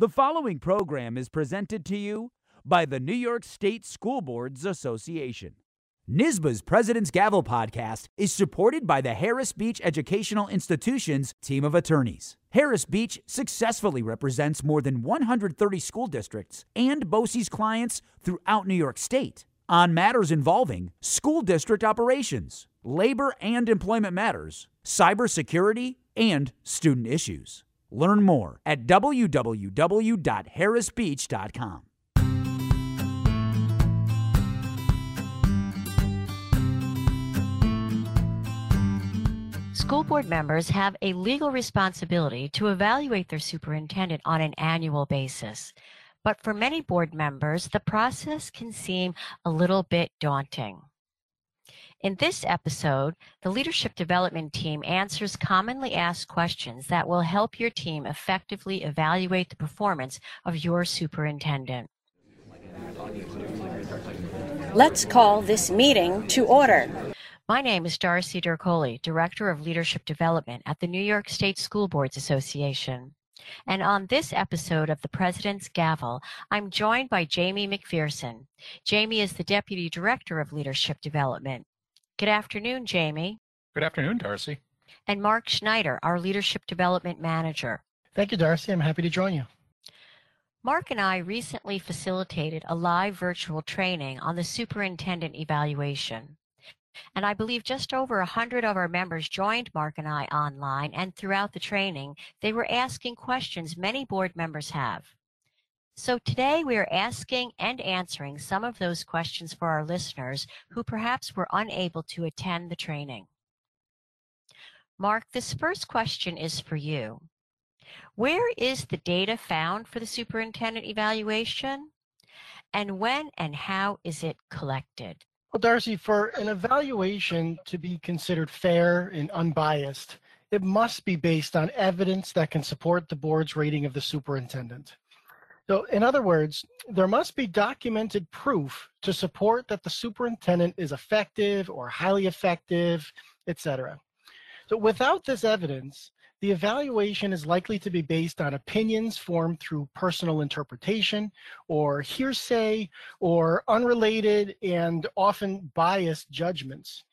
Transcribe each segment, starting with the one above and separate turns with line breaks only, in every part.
The following program is presented to you by the New York State School Boards Association. NYSSBA's President's Gavel podcast is supported by the Harris Beach Educational Institution's team of attorneys. Harris Beach successfully represents more than 130 school districts and BOCES clients throughout New York State on matters involving school district operations, labor and employment matters, cybersecurity, and student issues. Learn more at www.harrisbeach.com.
School board members have a legal responsibility to evaluate their superintendent on an annual basis. But for many board members, the process can seem a little bit daunting. In this episode, the leadership development team answers commonly asked questions that will help your team effectively evaluate the performance of your superintendent.
Let's call this meeting to order.
My name is Darcy Dircoli, Director of Leadership Development at the New York State School Boards Association. And on this episode of the President's Gavel, I'm joined by Jamie McPherson. Jamie is the Deputy Director of Leadership Development. Good afternoon, Jamie.
Good afternoon, Darcy.
And Mark Schneider, our Leadership Development Manager.
Thank you, Darcy. I'm happy to join you.
Mark and I recently facilitated a live virtual training on the superintendent evaluation. And I believe just over a 100 of our members joined Mark and I online, and throughout the training, they were asking questions many board members have. So today we are asking and answering some of those questions for our listeners who perhaps were unable to attend the training. Mark, this first question is for you. Where is the data found for the superintendent evaluation? And when and how is it collected?
Well, Darcy, for an evaluation to be considered fair and unbiased, it must be based on evidence that can support the board's rating of the superintendent. So, in other words, there must be documented proof to support that the superintendent is effective or highly effective, etc. So, without this evidence, the evaluation is likely to be based on opinions formed through personal interpretation or hearsay or unrelated and often biased judgments.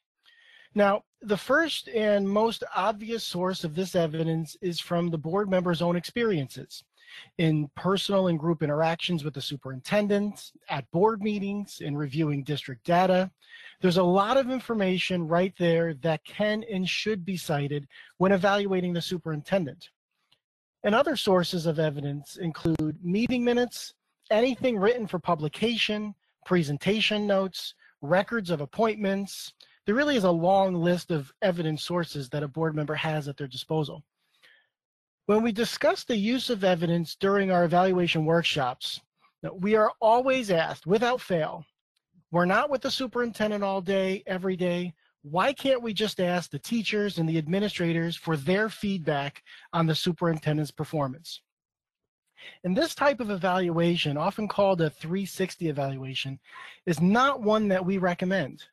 Now, the first and most obvious source of this evidence is from the board member's own experiences in personal and group interactions with the superintendent, at board meetings, in reviewing district data, there's a lot of information right there that can and should be cited when evaluating the superintendent. And other sources of evidence include meeting minutes, anything written for publication, presentation notes, records of appointments. There really is a long list of evidence sources that a board member has at their disposal. When we discuss the use of evidence during our evaluation workshops, we are always asked, without fail, we're not with the superintendent all day, every day. Why can't we just ask the teachers and the administrators for their feedback on the superintendent's performance? And this type of evaluation, often called a 360 evaluation, is not one that we recommend.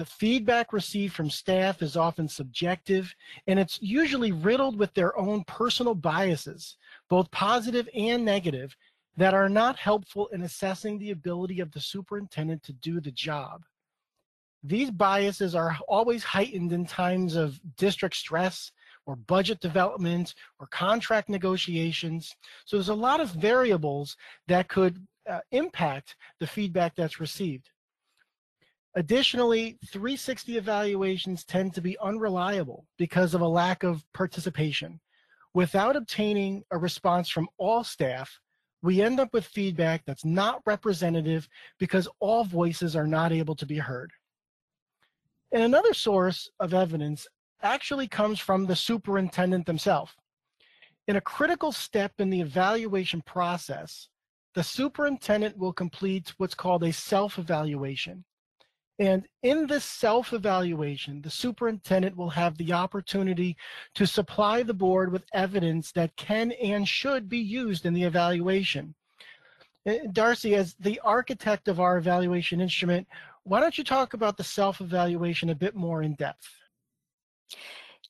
The feedback received from staff is often subjective, and it's usually riddled with their own personal biases, both positive and negative, that are not helpful in assessing the ability of the superintendent to do the job. These biases are always heightened in times of district stress or budget development or contract negotiations. So there's a lot of variables that could uh, impact the feedback that's received. Additionally, 360 evaluations tend to be unreliable because of a lack of participation. Without obtaining a response from all staff, we end up with feedback that's not representative because all voices are not able to be heard. And another source of evidence actually comes from the superintendent themselves. In a critical step in the evaluation process, the superintendent will complete what's called a self-evaluation. And in this self-evaluation, the superintendent will have the opportunity to supply the board with evidence that can and should be used in the evaluation. Eh, Darcy, as the architect of our evaluation instrument, why don't you talk about the self-evaluation a bit more in depth?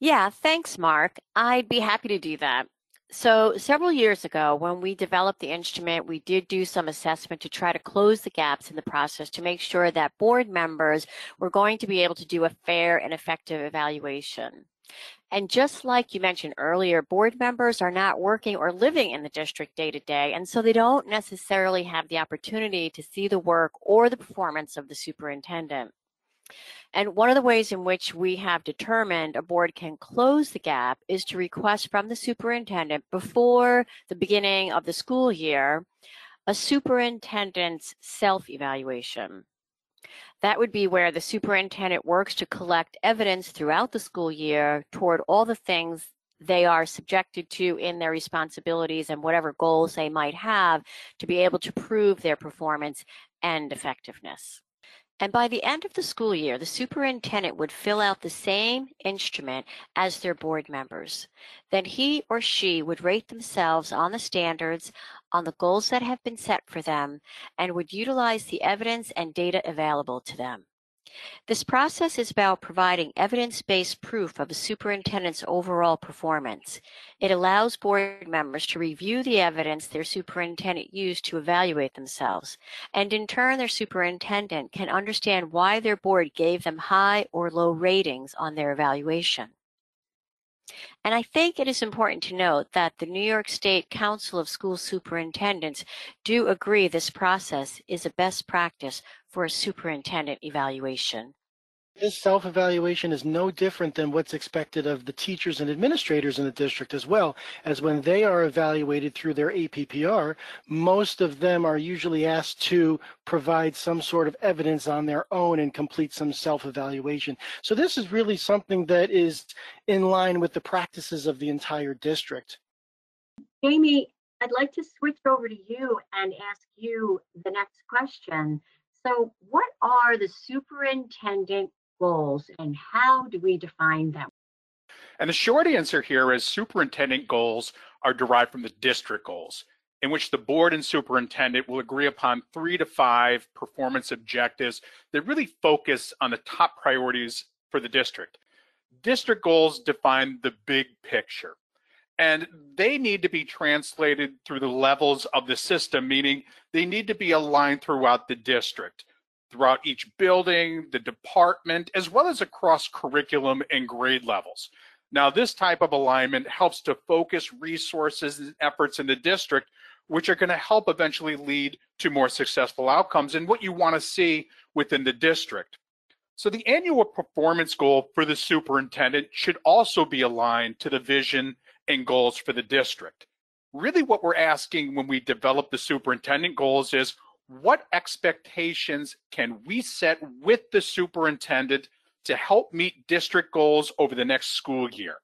Yeah, thanks, Mark. I'd be happy to do that.
So, several years ago, when we developed the instrument, we did do some assessment to try to close the gaps in the process to make sure that board members were going to be able to do a fair and effective evaluation. And just like you mentioned earlier, board members are not working or living in the district day to day, and so they don't necessarily have the opportunity to see the work or the performance of the superintendent. And one of the ways in which we have determined a board can close the gap is to request from the superintendent before the beginning of the school year a superintendent's self evaluation. That would be where the superintendent works to collect evidence throughout the school year toward all the things they are subjected to in their responsibilities and whatever goals they might have to be able to prove their performance and effectiveness. And by the end of the school year, the superintendent would fill out the same instrument as their board members. Then he or she would rate themselves on the standards, on the goals that have been set for them, and would utilize the evidence and data available to them. This process is about providing evidence-based proof of a superintendent's overall performance. It allows board members to review the evidence their superintendent used to evaluate themselves, and in turn their superintendent can understand why their board gave them high or low ratings on their evaluation. And I think it is important to note that the New York State Council of School Superintendents do agree this process is a best practice for a superintendent evaluation.
This self evaluation is no different than what's expected of the teachers and administrators in the district as well, as when they are evaluated through their APPR, most of them are usually asked to provide some sort of evidence on their own and complete some self evaluation. So, this is really something that is in line with the practices of the entire district.
Jamie, I'd like to switch over to you and ask you the next question. So, what are the superintendent goals and how do we define them?
And the short answer here is superintendent goals are derived from the district goals, in which the board and superintendent will agree upon three to five performance objectives that really focus on the top priorities for the district. District goals define the big picture, and they need to be translated through the levels of the system, meaning they need to be aligned throughout the district throughout each building, the department, as well as across curriculum and grade levels. Now, this type of alignment helps to focus resources and efforts in the district, which are going to help eventually lead to more successful outcomes and what you want to see within the district. So the annual performance goal for the superintendent should also be aligned to the vision and goals for the district. Really what we're asking when we develop the superintendent goals is what expectations can we set with the superintendent to help meet district goals over the next school year?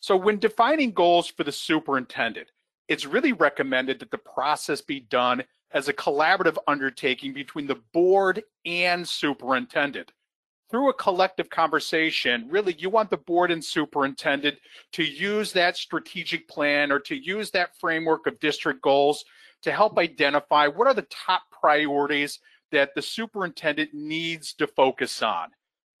So when defining goals for the superintendent, it's really recommended that the process be done as a collaborative undertaking between the board and superintendent. Through a collective conversation, really you want the board and superintendent to use that strategic plan or to use that framework of district goals to help identify what are the top priorities that the superintendent needs to focus on.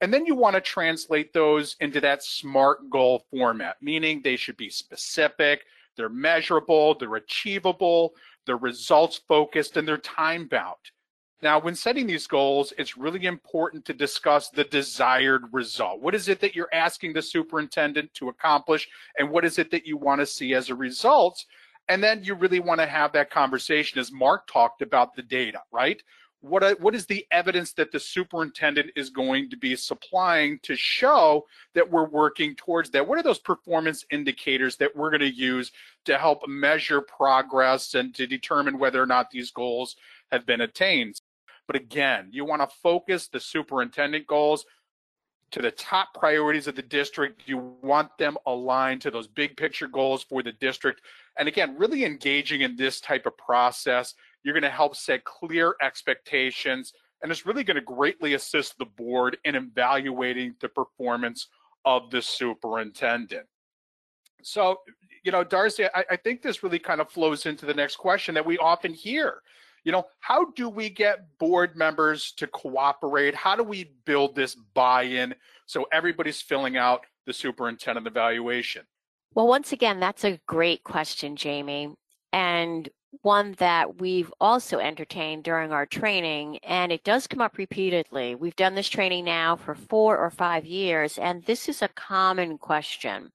And then you want to translate those into that SMART goal format, meaning they should be specific, they're measurable, they're achievable, they're results focused, and they're time bound. Now, when setting these goals, it's really important to discuss the desired result. What is it that you're asking the superintendent to accomplish, and what is it that you want to see as a result? And then you really want to have that conversation as Mark talked about the data, right? What, what is the evidence that the superintendent is going to be supplying to show that we're working towards that? What are those performance indicators that we're going to use to help measure progress and to determine whether or not these goals have been attained? But again, you want to focus the superintendent goals to the top priorities of the district. You want them aligned to those big picture goals for the district. And again, really engaging in this type of process, you're going to help set clear expectations. And it's really going to greatly assist the board in evaluating the performance of the superintendent. So, you know, Darcy, I, I think this really kind of flows into the next question that we often hear you know, how do we get board members to cooperate? How do we build this buy-in so everybody's filling out the superintendent evaluation?
Well, once again, that's a great question, Jamie, and one that we've also entertained during our training, and it does come up repeatedly. We've done this training now for four or five years, and this is a common question.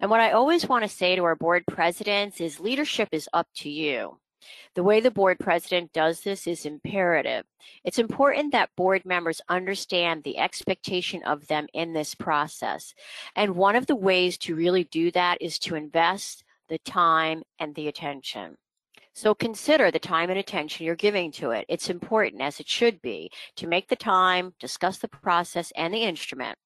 And what I always want to say to our board presidents is leadership is up to you. The way the board president does this is imperative. It's important that board members understand the expectation of them in this process. And one of the ways to really do that is to invest the time and the attention. So consider the time and attention you're giving to it. It's important, as it should be, to make the time, discuss the process and the instrument.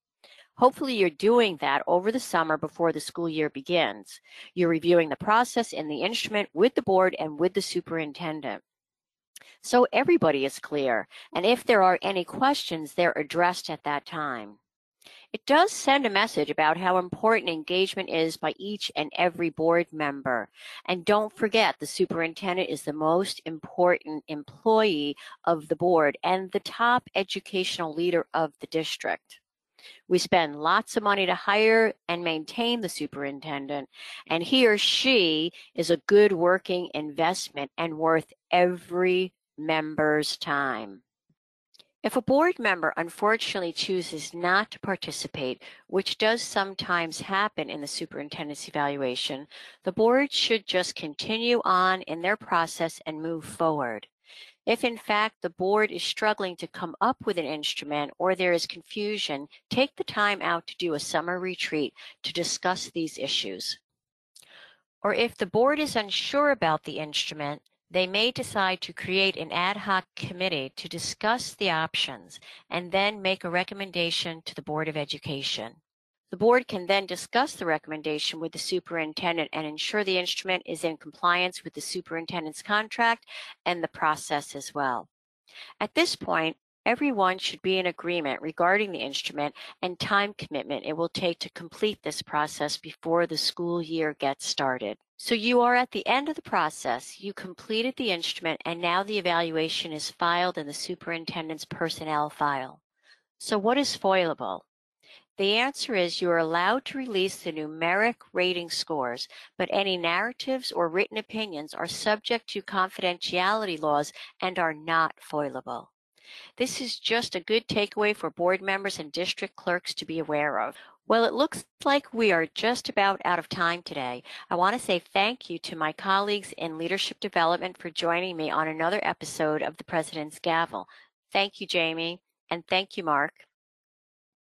Hopefully, you're doing that over the summer before the school year begins. You're reviewing the process and the instrument with the board and with the superintendent. So everybody is clear, and if there are any questions, they're addressed at that time. It does send a message about how important engagement is by each and every board member. And don't forget, the superintendent is the most important employee of the board and the top educational leader of the district. We spend lots of money to hire and maintain the superintendent, and he or she is a good working investment and worth every member's time. If a board member unfortunately chooses not to participate, which does sometimes happen in the superintendent's evaluation, the board should just continue on in their process and move forward. If in fact the board is struggling to come up with an instrument or there is confusion, take the time out to do a summer retreat to discuss these issues. Or if the board is unsure about the instrument, they may decide to create an ad hoc committee to discuss the options and then make a recommendation to the Board of Education. The board can then discuss the recommendation with the superintendent and ensure the instrument is in compliance with the superintendent's contract and the process as well. At this point, everyone should be in agreement regarding the instrument and time commitment it will take to complete this process before the school year gets started. So you are at the end of the process, you completed the instrument, and now the evaluation is filed in the superintendent's personnel file. So what is foilable? The answer is you are allowed to release the numeric rating scores, but any narratives or written opinions are subject to confidentiality laws and are not foilable. This is just a good takeaway for board members and district clerks to be aware of. Well, it looks like we are just about out of time today. I want to say thank you to my colleagues in leadership development for joining me on another episode of the President's Gavel. Thank you, Jamie, and thank you, Mark.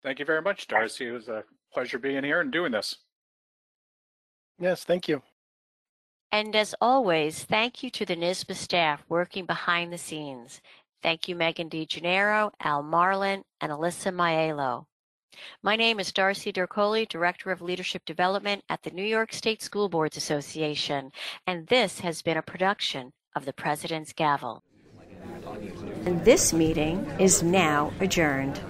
Thank you very much, Darcy. It was a pleasure being here and doing this.
Yes, thank you.
And as always, thank you to the NYSSBA staff working behind the scenes. Thank you, Megan DeGennaro, Al Marlin, and Alyssa Maiello. My name is Darcy Dircoli, Director of Leadership Development at the New York State School Boards Association, and this has been a production of the President's Gavel.
And this meeting is now adjourned.